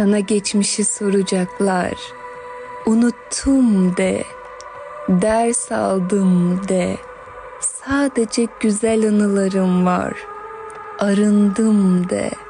Sana geçmişi soracaklar. Unuttum de. Ders aldım de. Sadece güzel anılarım var. Arındım de.''